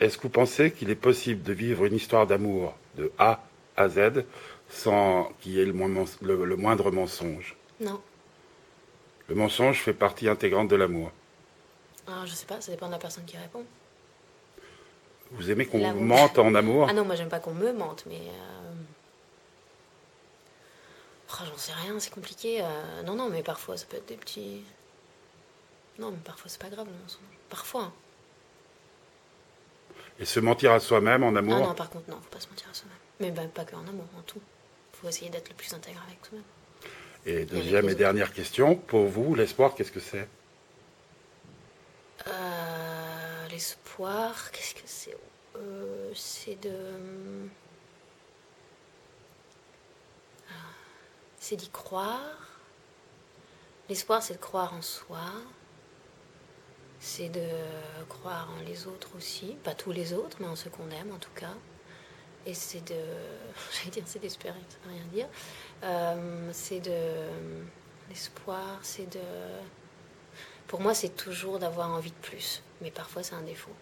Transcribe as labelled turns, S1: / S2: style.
S1: Est-ce que vous pensez qu'il est possible de vivre une histoire d'amour de A à Z sans qu'il y ait le, moindre mensonge?
S2: Non.
S1: Le mensonge fait partie intégrante de l'amour.
S2: Alors, je sais pas, ça dépend de la personne qui répond.
S1: Vous aimez qu'on vous mente en amour?
S2: Ah non, moi j'aime pas qu'on me mente, mais. Euh... Oh, J'en sais rien, c'est compliqué. Euh, Non, non, mais parfois ça peut être des petits. Non, mais parfois c'est pas grave le mensonge. Parfois.
S1: Et se mentir à soi-même en amour
S2: Ah non, par contre, non, faut pas se mentir à soi-même. Mais ben, pas que en amour, en tout. Faut essayer d'être le plus intègre avec soi-même.
S1: Et deuxième et dernière question, pour vous, l'espoir, qu'est-ce que c'est?
S2: Euh, L'espoir, qu'est-ce que c'est? Euh, C'est de. Ah, C'est d'y croire. L'espoir, c'est de croire en soi. C'est de croire en les autres aussi. Pas tous les autres, mais en ceux qu'on aime en tout cas. Et c'est de. J'allais dire, c'est d'espérer, ça veut rien dire. Euh, c'est de. L'espoir, c'est de. Pour moi, c'est toujours d'avoir envie de plus. Mais parfois, c'est un défaut.